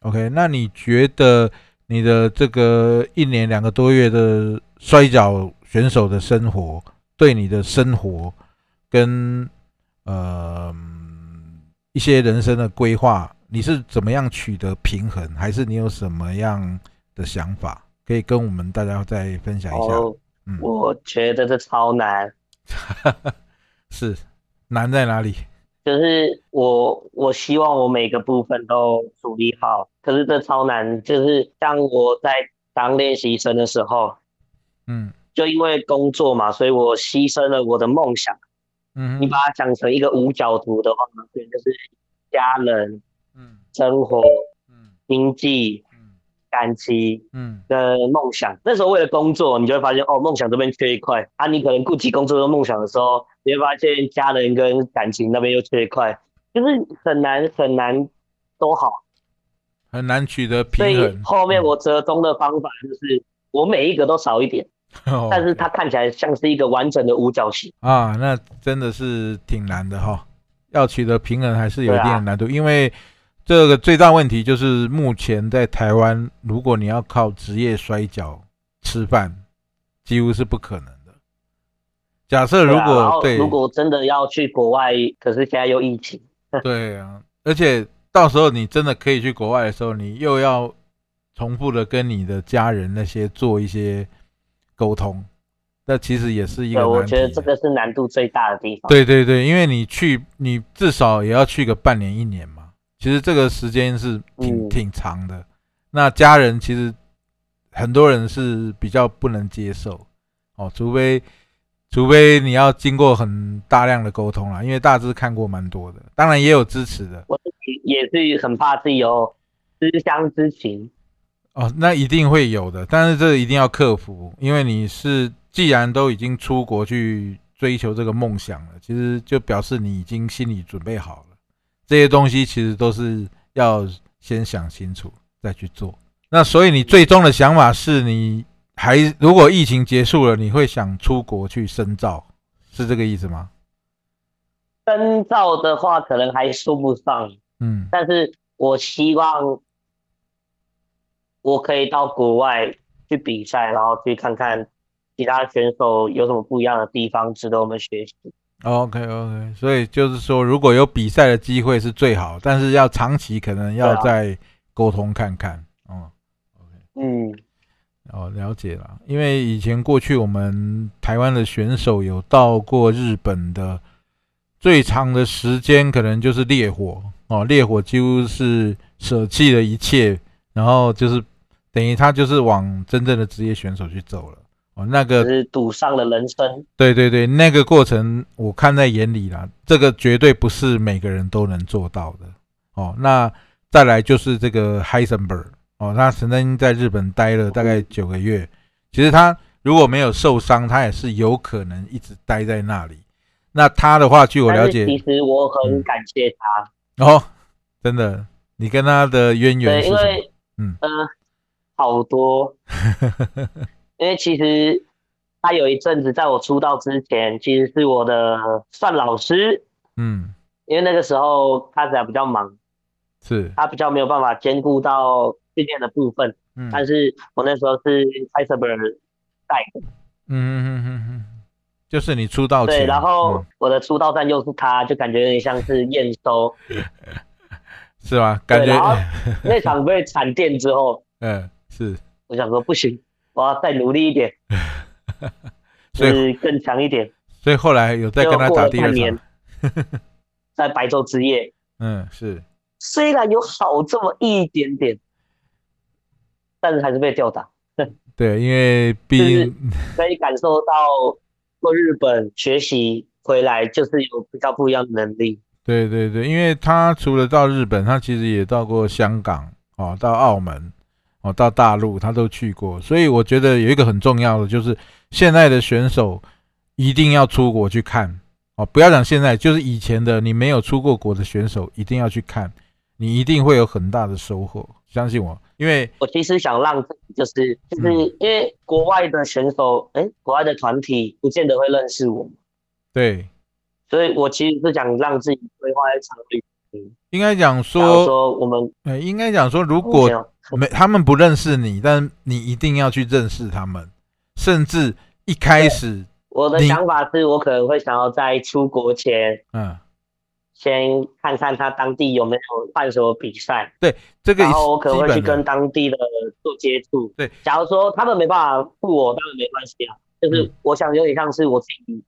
，？OK，那你觉得你的这个一年两个多月的摔跤选手的生活，对你的生活跟呃嗯一些人生的规划，你是怎么样取得平衡？还是你有什么样的想法，可以跟我们大家再分享一下？哦，嗯，我觉得这超难。[LAUGHS] 是难在哪里？就是我，我希望我每个部分都处理好，可是这超难。就是像我在当练习生的时候，嗯就因为工作嘛，所以我牺牲了我的梦想。嗯你把它讲成一个五角图的话，可能就是家人、嗯生活、嗯经济、嗯感情嗯跟梦想。那时候为了工作，你就会发现哦，梦想这边缺一块啊。你可能顾及工作跟梦想的时候，你会发现家人跟感情那边又缺一块，就是很难很难都好。很难取得平衡。嗯后面我折中的方法就是，我每一个都少一点，[LAUGHS] 哦但是它看起来像是一个完整的五角形。啊，那真的是挺难的哈，要取得平衡还是有一对啊定的难度，因为这个最大问题就是目前在台湾，如果你要靠职业摔跤吃饭，几乎是不可能的。假设如果对后如果真的要去国外，可是现在又疫情，[LAUGHS] [LAUGHS] 对啊，而且到时候你真的可以去国外的时候，你又要重复的跟你的家人那些做一些沟通，那其实也是一个，我难题觉得这个是难度最大的地方。对对对，因为你去，你至少也要去个半年一年嘛。其实这个时间是挺嗯。挺长的。那家人其实很多人是比较不能接受。哦，除非除非你要经过很大量的沟通啦，因为大致看过蛮多的，当然也有支持的。我自己也是很怕自己有思乡之情。哦，那一定会有的，但是这一定要克服，因为你是既然都已经出国去追求这个梦想了，其实就表示你已经心里准备好了，这些东西其实都是要先想清楚再去做。那所以你最终的想法是你还如果疫情结束了，你会想出国去深造，是这个意思吗？深造的话，可能还说不上，嗯但是我希望我可以到国外去比赛，然后去看看其他选手有什么不一样的地方值得我们学习。，OK OK，所以就是说，如果有比赛的机会是最好，但是要长期可能要再沟通看看，哦，OK，、嗯，哦，了解了。因为以前过去我们台湾的选手有到过日本的，最长的时间可能就是烈火。哦，烈火几乎是舍弃了一切，然后就是等于他就是往真正的职业选手去走了哦。那个只是赌上了人生。对对对，那个过程我看在眼里啦，这个绝对不是每个人都能做到的哦。那再来就是这个 Heisenberg 哦，他曾经在日本待了大概九个月，其实他如果没有受伤，他也是有可能一直待在那里。那他的话，据我了解，其实我很嗯感谢他，哦，真的，你跟他的渊源对，是什么？因为嗯呃好多，[LAUGHS] 因为其实他有一阵子在我出道之前，其实是我的算老师，嗯，因为那个时候他还比较忙，是，他比较没有办法兼顾到训练的部分。嗯但是我那时候是 i s e b e r 带的，嗯嗯嗯嗯嗯，就是你出道，对，然后嗯我的出道战又是他，就感觉有点像是验收。[LAUGHS] 是吧？感觉，那场被惨电之后，[LAUGHS] 嗯，是，我想说不行，我要再努力一点，[LAUGHS] 所以就是更强一点。所以后来有再跟他打第二年场，[LAUGHS] 在白昼之夜，嗯，是，虽然有好这么一点点，但是还是被吊打。对，因为 [LAUGHS] 毕就是竟，可以感受到过日本学习回来，就是有比较不一样的能力。对对对，因为他除了到日本，他其实也到过香港，哦，到澳门，哦，到大陆，他都去过。所以我觉得有一个很重要的，就是现在的选手一定要出国去看，哦，不要讲现在，就是以前的你没有出过国的选手，一定要去看，你一定会有很大的收获，相信我，因为我其实想让自己就是就是嗯因为国外的选手，哎、国外的团体不见得会认识我，对，所以我其实是想让自己规划一场旅行。应该讲说，说我们呃，应该讲说，如果前没他们不认识你，但你一定要去认识他们，甚至一开始，我的想法是我可能会想要在出国前嗯，先看看他当地有没有办什么比赛，对这个然后我可能会去跟当地的做接触。对，假如说他们没办法付我，当然没关系啊。就是嗯我想有点像是我自己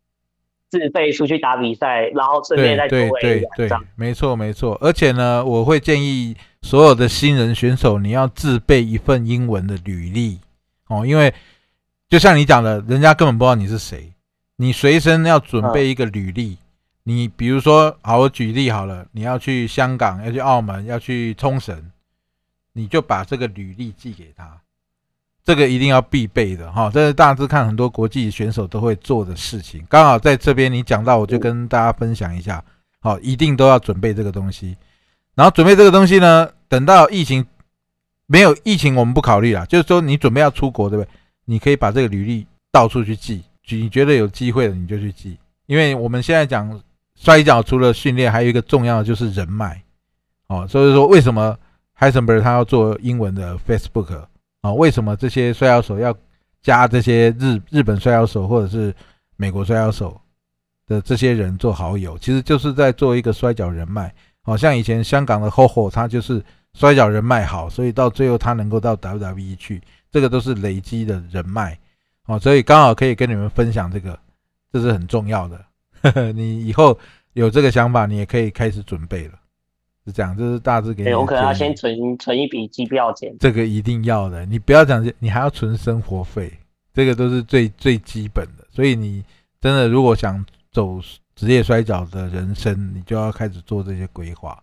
自费出去打比赛，然后顺便再对多对对没错没错。而且呢，我会建议所有的新人选手，你要自备一份英文的履历哦，因为就像你讲的，人家根本不知道你是谁，你随身要准备一个履历。你比如说，好，我举例好了，你要去香港，要去澳门，要去冲绳，你就把这个履历寄给他，这个一定要必备的哈。这是大致看很多国际选手都会做的事情。刚好在这边你讲到，我就跟大家分享一下。好，一定都要准备这个东西。然后准备这个东西呢，等到疫情没有疫情，我们不考虑啦。就是说你准备要出国，对不对？你可以把这个履历到处去寄，你觉得有机会的你就去寄。因为我们现在讲摔跤，除了训练，还有一个重要的就是人脉。哦，所以说为什么 Heisenberg 他要做英文的 Facebook 啊、为什么这些摔跤手要加这些日日本摔跤手或者是美国摔跤手的这些人做好友？其实就是在做一个摔跤人脉。好、像以前香港的 HoHo 他就是摔跤人脉好，所以到最后他能够到 WWE 去，这个都是累积的人脉。哦，所以刚好可以跟你们分享这个，这是很重要的。呵 [LAUGHS] 呵你以后有这个想法，你也可以开始准备了。是这样，这是大致给你对，我可能要先存存一笔机票钱。这个一定要的，你不要讲，你还要存生活费，这个都是最最基本的。所以你真的如果想走职业摔跤的人生，你就要开始做这些规划。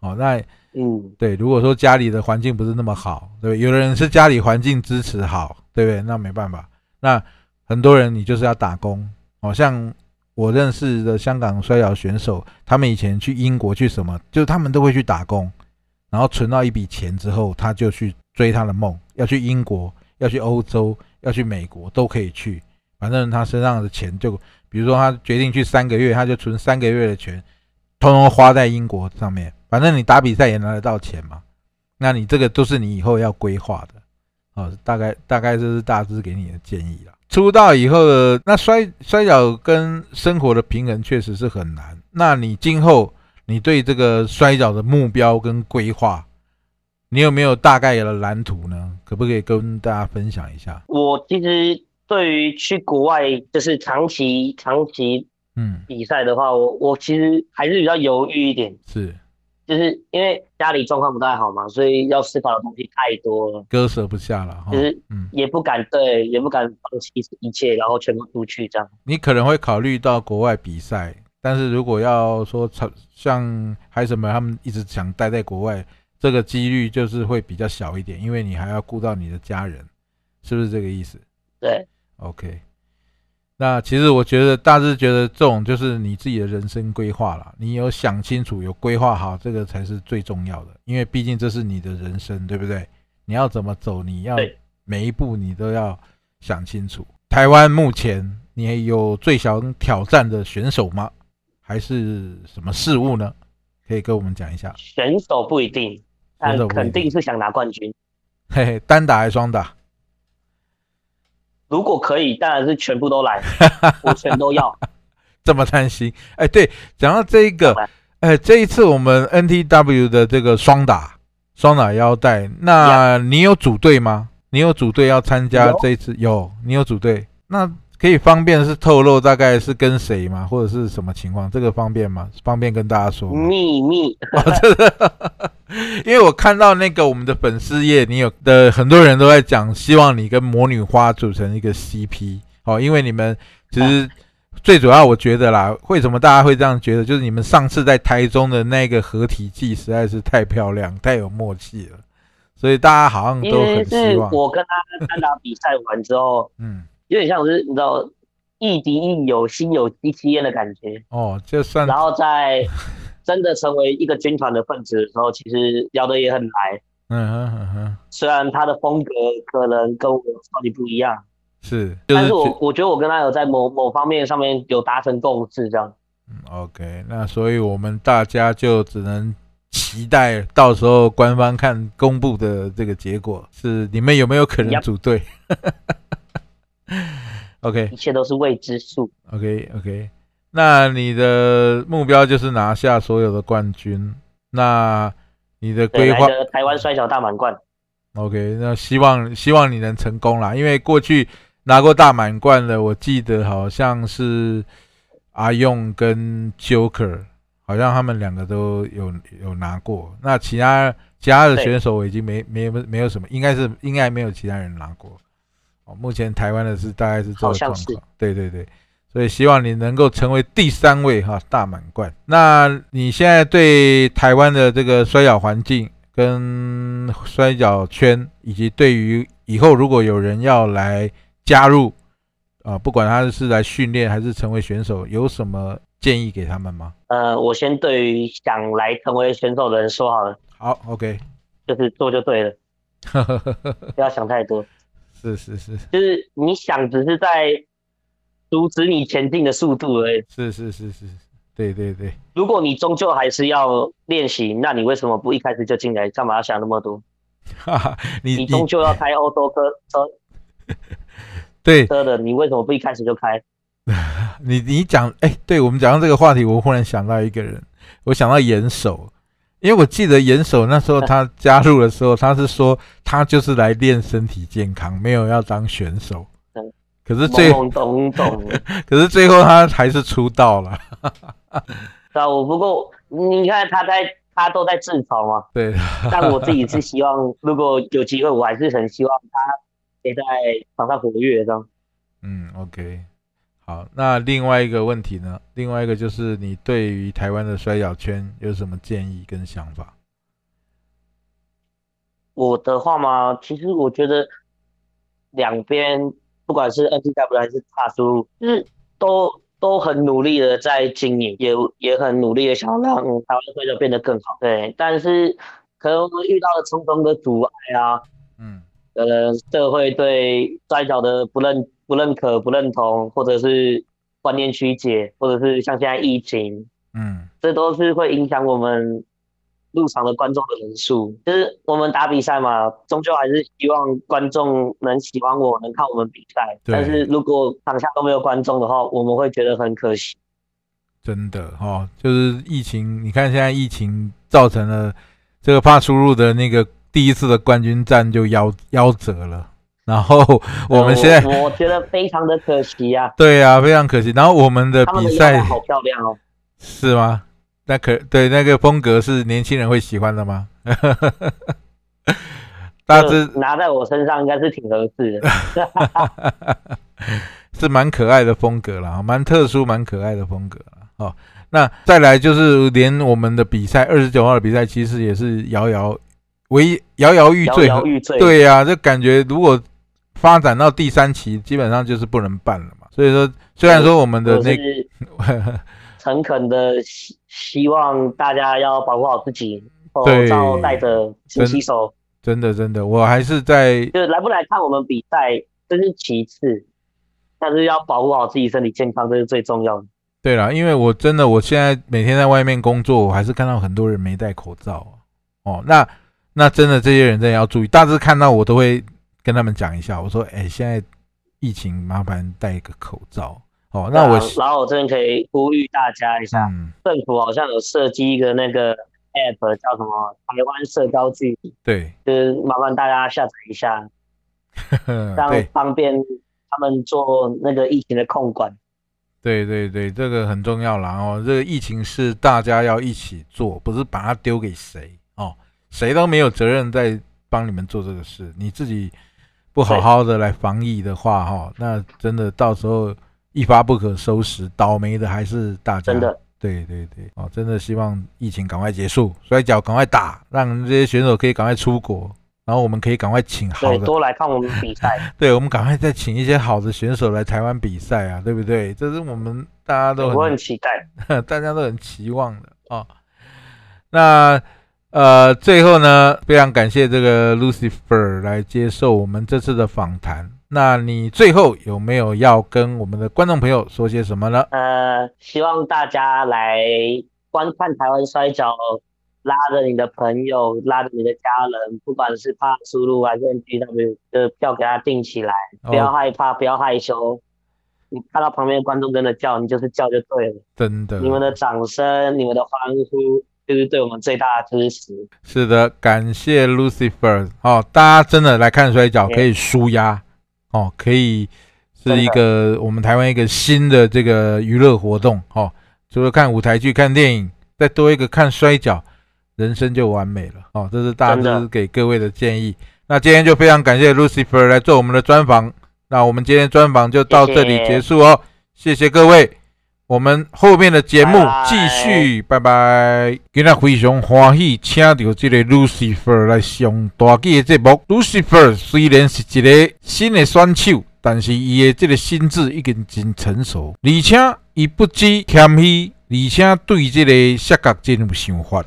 哦，那嗯，对，如果说家里的环境不是那么好，对不对？有的人是家里环境支持好，对不对？那没办法。那很多人你就是要打工，哦，像我认识的香港摔跤选手，他们以前去英国去什么，就是他们都会去打工，然后存到一笔钱之后，他就去追他的梦，要去英国，要去欧洲，要去美国都可以去，反正他身上的钱就，比如说他决定去三个月，他就存三个月的钱，通通花在英国上面，反正你打比赛也拿得到钱嘛，那你这个都是你以后要规划的，哦，大概大概这是大致给你的建议啦。出道以后的那摔摔跤跟生活的平衡确实是很难。那你今后你对这个摔跤的目标跟规划，你有没有大概的蓝图呢？可不可以跟大家分享一下？我其实对于去国外就是长期长期嗯，比赛的话，我我其实还是比较犹豫一点，是就是因为家里状况不太好嘛，所以要思考的东西太多了，割舍不下了哈就。是嗯，也不敢对，也不敢放弃一切，然后全部出去这样。你可能会考虑到国外比赛，但是如果要说像像海什么他们一直想待在国外，这个几率就是会比较小一点，因为你还要顾到你的家人，是不是这个意思对，？OK，那其实我觉得大致觉得这种就是你自己的人生规划了，你有想清楚，有规划好，这个才是最重要的，因为毕竟这是你的人生，对不对？你要怎么走，你要每一步你都要想清楚。台湾目前你有最想挑战的选手吗？还是什么事物呢？可以跟我们讲一下。选手不一定，但肯定是想拿冠军。嘿嘿，单打还是双打？如果可以，当然是全部都来，[LAUGHS] 我全都要。这么贪心？哎，对，讲到这一个，哎，这一次我们 NTW 的这个双打，双打腰带，那你有组队吗？你有组队要参加这一次？有，你有组队？那可以方便是透露大概是跟谁吗？或者是什么情况？这个方便吗？方便跟大家说？秘密。[LAUGHS] 因为我看到那个我们的粉丝页，你有的很多人都在讲，希望你跟魔女花组成一个 CP。哦，因为你们其实。最主要，我觉得啦，为什么大家会这样觉得？就是你们上次在台中的那个合体技实在是太漂亮、太有默契了，所以大家好像都很希望。我跟他单打比赛完之后，嗯，有点像是你知道，亦敌亦友，心有戚戚焉的感觉。哦，就算。然后在 [LAUGHS] 真的成为一个军团的分子的时候，其实聊得也很来。嗯哼嗯哼。虽然他的风格可能跟我超级不一样。是，但是我我觉得我跟他有在某某方面上面有达成共识，这样。嗯，OK，那所以我们大家就只能期待到时候官方看公布的这个结果，是你们有没有可能组队？OK，一切都是未知数。OK，OK，那你的目标就是拿下所有的冠军，那你的规划？台湾摔跤大满贯。OK，那希望希望你能成功啦，因为过去。拿过大满贯的，我记得好像是阿用跟 Joker，好像他们两个都有有拿过。那其他其他的选手我已经没没没有什么，应该是应该没有其他人拿过。哦，目前台湾的是大概是这个状况。对对对，所以希望你能够成为第三位哈大满贯。那你现在对台湾的这个摔跤环境跟摔跤圈，以及对于以后如果有人要来。加入啊，不管他是来训练还是成为选手，有什么建议给他们吗？呃，我先对于想来成为选手的人说好了。好，OK，就是做就对了，[LAUGHS] 不要想太多。是是是，就是你想只是在阻止你前进的速度而已。是是是是，对对对。如果你终究还是要练习，那你为什么不一开始就进来？干嘛要想那么多？[LAUGHS] 哈哈，你你终究要开欧洲车车。[LAUGHS] 对车的，你为什么不一开始就开？[LAUGHS] 你你讲，哎，对我们讲到这个话题，我忽然想到一个人，我想到严守，因为我记得严守那时候他加入的时候，他是说他就是来练身体健康，没有要当选手。可是最懂懂懂，[LAUGHS] 可是最后他还是出道了。[LAUGHS] 啊，我不过你看他在他都在自嘲嘛。对。但我自己是希望，如果有机会，我还是很希望他。也在场上活跃这样。[LAUGHS] 嗯，OK，好。那另外一个问题呢？另外一个就是你对于台湾的摔跤圈有什么建议跟想法？我的话嘛，其实我觉得两边不管是 NTW 还是大叔，就是都都很努力的在经营，也也很努力的想要让台湾摔跤变得更好。对，但是可能我们遇到了重重的阻碍啊。嗯。呃，社会对摔跤的不认、不认可、不认同，或者是观念曲解，或者是像现在疫情，嗯，这都是会影响我们入场的观众的人数。就是我们打比赛嘛，终究还是希望观众能喜欢我，能看我们比赛。但是如果场下都没有观众的话，我们会觉得很可惜。真的哈，就是疫情，你看现在疫情造成了这个怕输入的那个。第一次的冠军战就夭夭折了，然后 [LAUGHS] 我们现在我觉得非常的可惜呀。对呀，非常可惜。然后我们的比赛好漂亮哦，是吗？那可对那个风格是年轻人会喜欢的吗？大致拿在我身上应该是挺合适的，[LAUGHS] 是蛮可爱的风格啦，蛮特殊、蛮可爱的风格哦。那再来就是连我们的比赛二十九号的比赛，其实也是遥遥。唯一摇摇欲坠，对呀，就感觉如果发展到第三期，基本上就是不能办了嘛。所以说，虽然说我们的那 [LAUGHS] 诚恳的希希望大家要保护好自己，口罩戴着，勤洗手。真的真的，我还是在就来不来看我们比赛，这是其次。但是要保护好自己身体健康，这是最重要的。对了，因为我真的我现在每天在外面工作，我还是看到很多人没戴口罩哦。那那真的这些人真的要注意，大致看到我都会跟他们讲一下，我说：哎，现在疫情麻烦戴一个口罩哦。那我然后我这边可以呼吁大家一下，政府好像有设计一个那个 app 叫什么台湾社交距离，对，就是麻烦大家下载一下，[LAUGHS] 让方便他们做那个疫情的控管。对对对，这个很重要啦哦。这个疫情是大家要一起做，不是把它丢给谁哦，谁都没有责任在帮你们做这个事。你自己不好好的来防疫的话哈，那真的到时候一发不可收拾，倒霉的还是大家。真的，对对对，哦，真的希望疫情赶快结束，摔跤赶快打，让这些选手可以赶快出国。然后我们可以赶快请好的多来看我们比赛。[LAUGHS] 对，我们赶快再请一些好的选手来台湾比赛啊，对不对？这是我们大家都很期待，[LAUGHS] 大家都很期望的啊。那呃，最后呢，非常感谢这个 Lucifer 来接受我们这次的访谈。那你最后有没有要跟我们的观众朋友说些什么呢？呃，希望大家来观看台湾摔跤。拉着你的朋友，拉着你的家人，不管是怕输入还是 NGW 的票给他订起来，不要害怕，不要害羞。你看到旁边的观众跟着叫，你就是叫就对了。真的，你们的掌声，你们的欢呼，就是对我们最大的支持。是的，感谢 Lucifer 哦，大家真的来看摔跤可以舒压哦，可以是一个我们台湾一个新的这个娱乐活动哦。除了看舞台剧、看电影，再多一个看摔跤。人生就完美了哦，这是大致给各位的建议。那今天就非常感谢 Lucifer 来做我们的专访。那我们今天专访就到这里结束哦，谢谢各位。我们后面的节目继续，拜拜。今天非常欢喜，请到这个 Lucifer 来上大记的节目。Lucifer 虽然是一个新的选手，但是伊的这个心智已经真成熟，而且伊不知谦虚，而且对这个视角真有想法。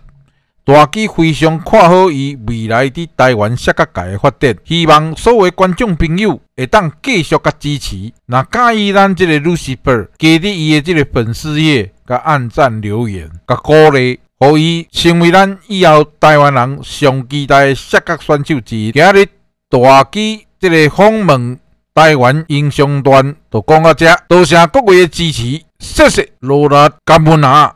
大基非常看好伊未来伫台湾摔角界的发展，希望所有观众朋友会当继续甲支持。那介意咱这个 Lucifer，加伫伊的这个粉丝页，甲按赞留言，甲鼓励，互伊成为咱以后台湾人上期待的摔角选手之一。今日大基这个访问台湾英雄团就讲到这，多谢各位的支持，谢谢罗拉甘布纳。